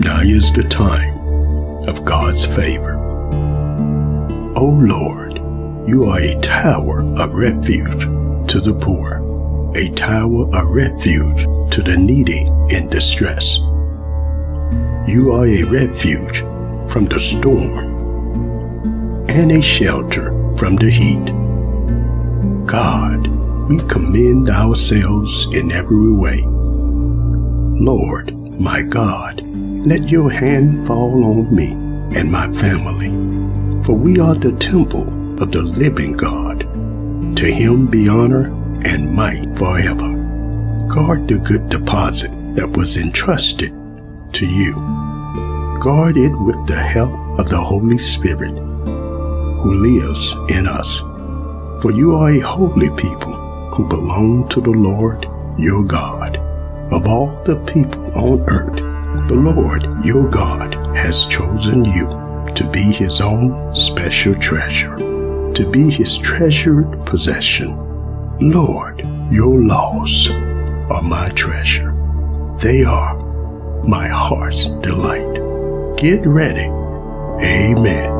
Now is the time of God's favor. O Lord, you are a tower of refuge to the poor, a tower of refuge to the needy in distress. You are a refuge from the storm and a shelter from the heat. God, we commend ourselves in every way. Lord, my God, let your hand fall on me and my family, for we are the temple of the living God. To him be honor and might forever. Guard the good deposit that was entrusted to you. Guard it with the help of the Holy Spirit who lives in us. For you are a holy people who belong to the Lord your God. Of all the people on earth, the Lord your God has chosen you to be his own special treasure, to be his treasured possession. Lord, your laws are my treasure. They are my heart's delight. Get ready. Amen.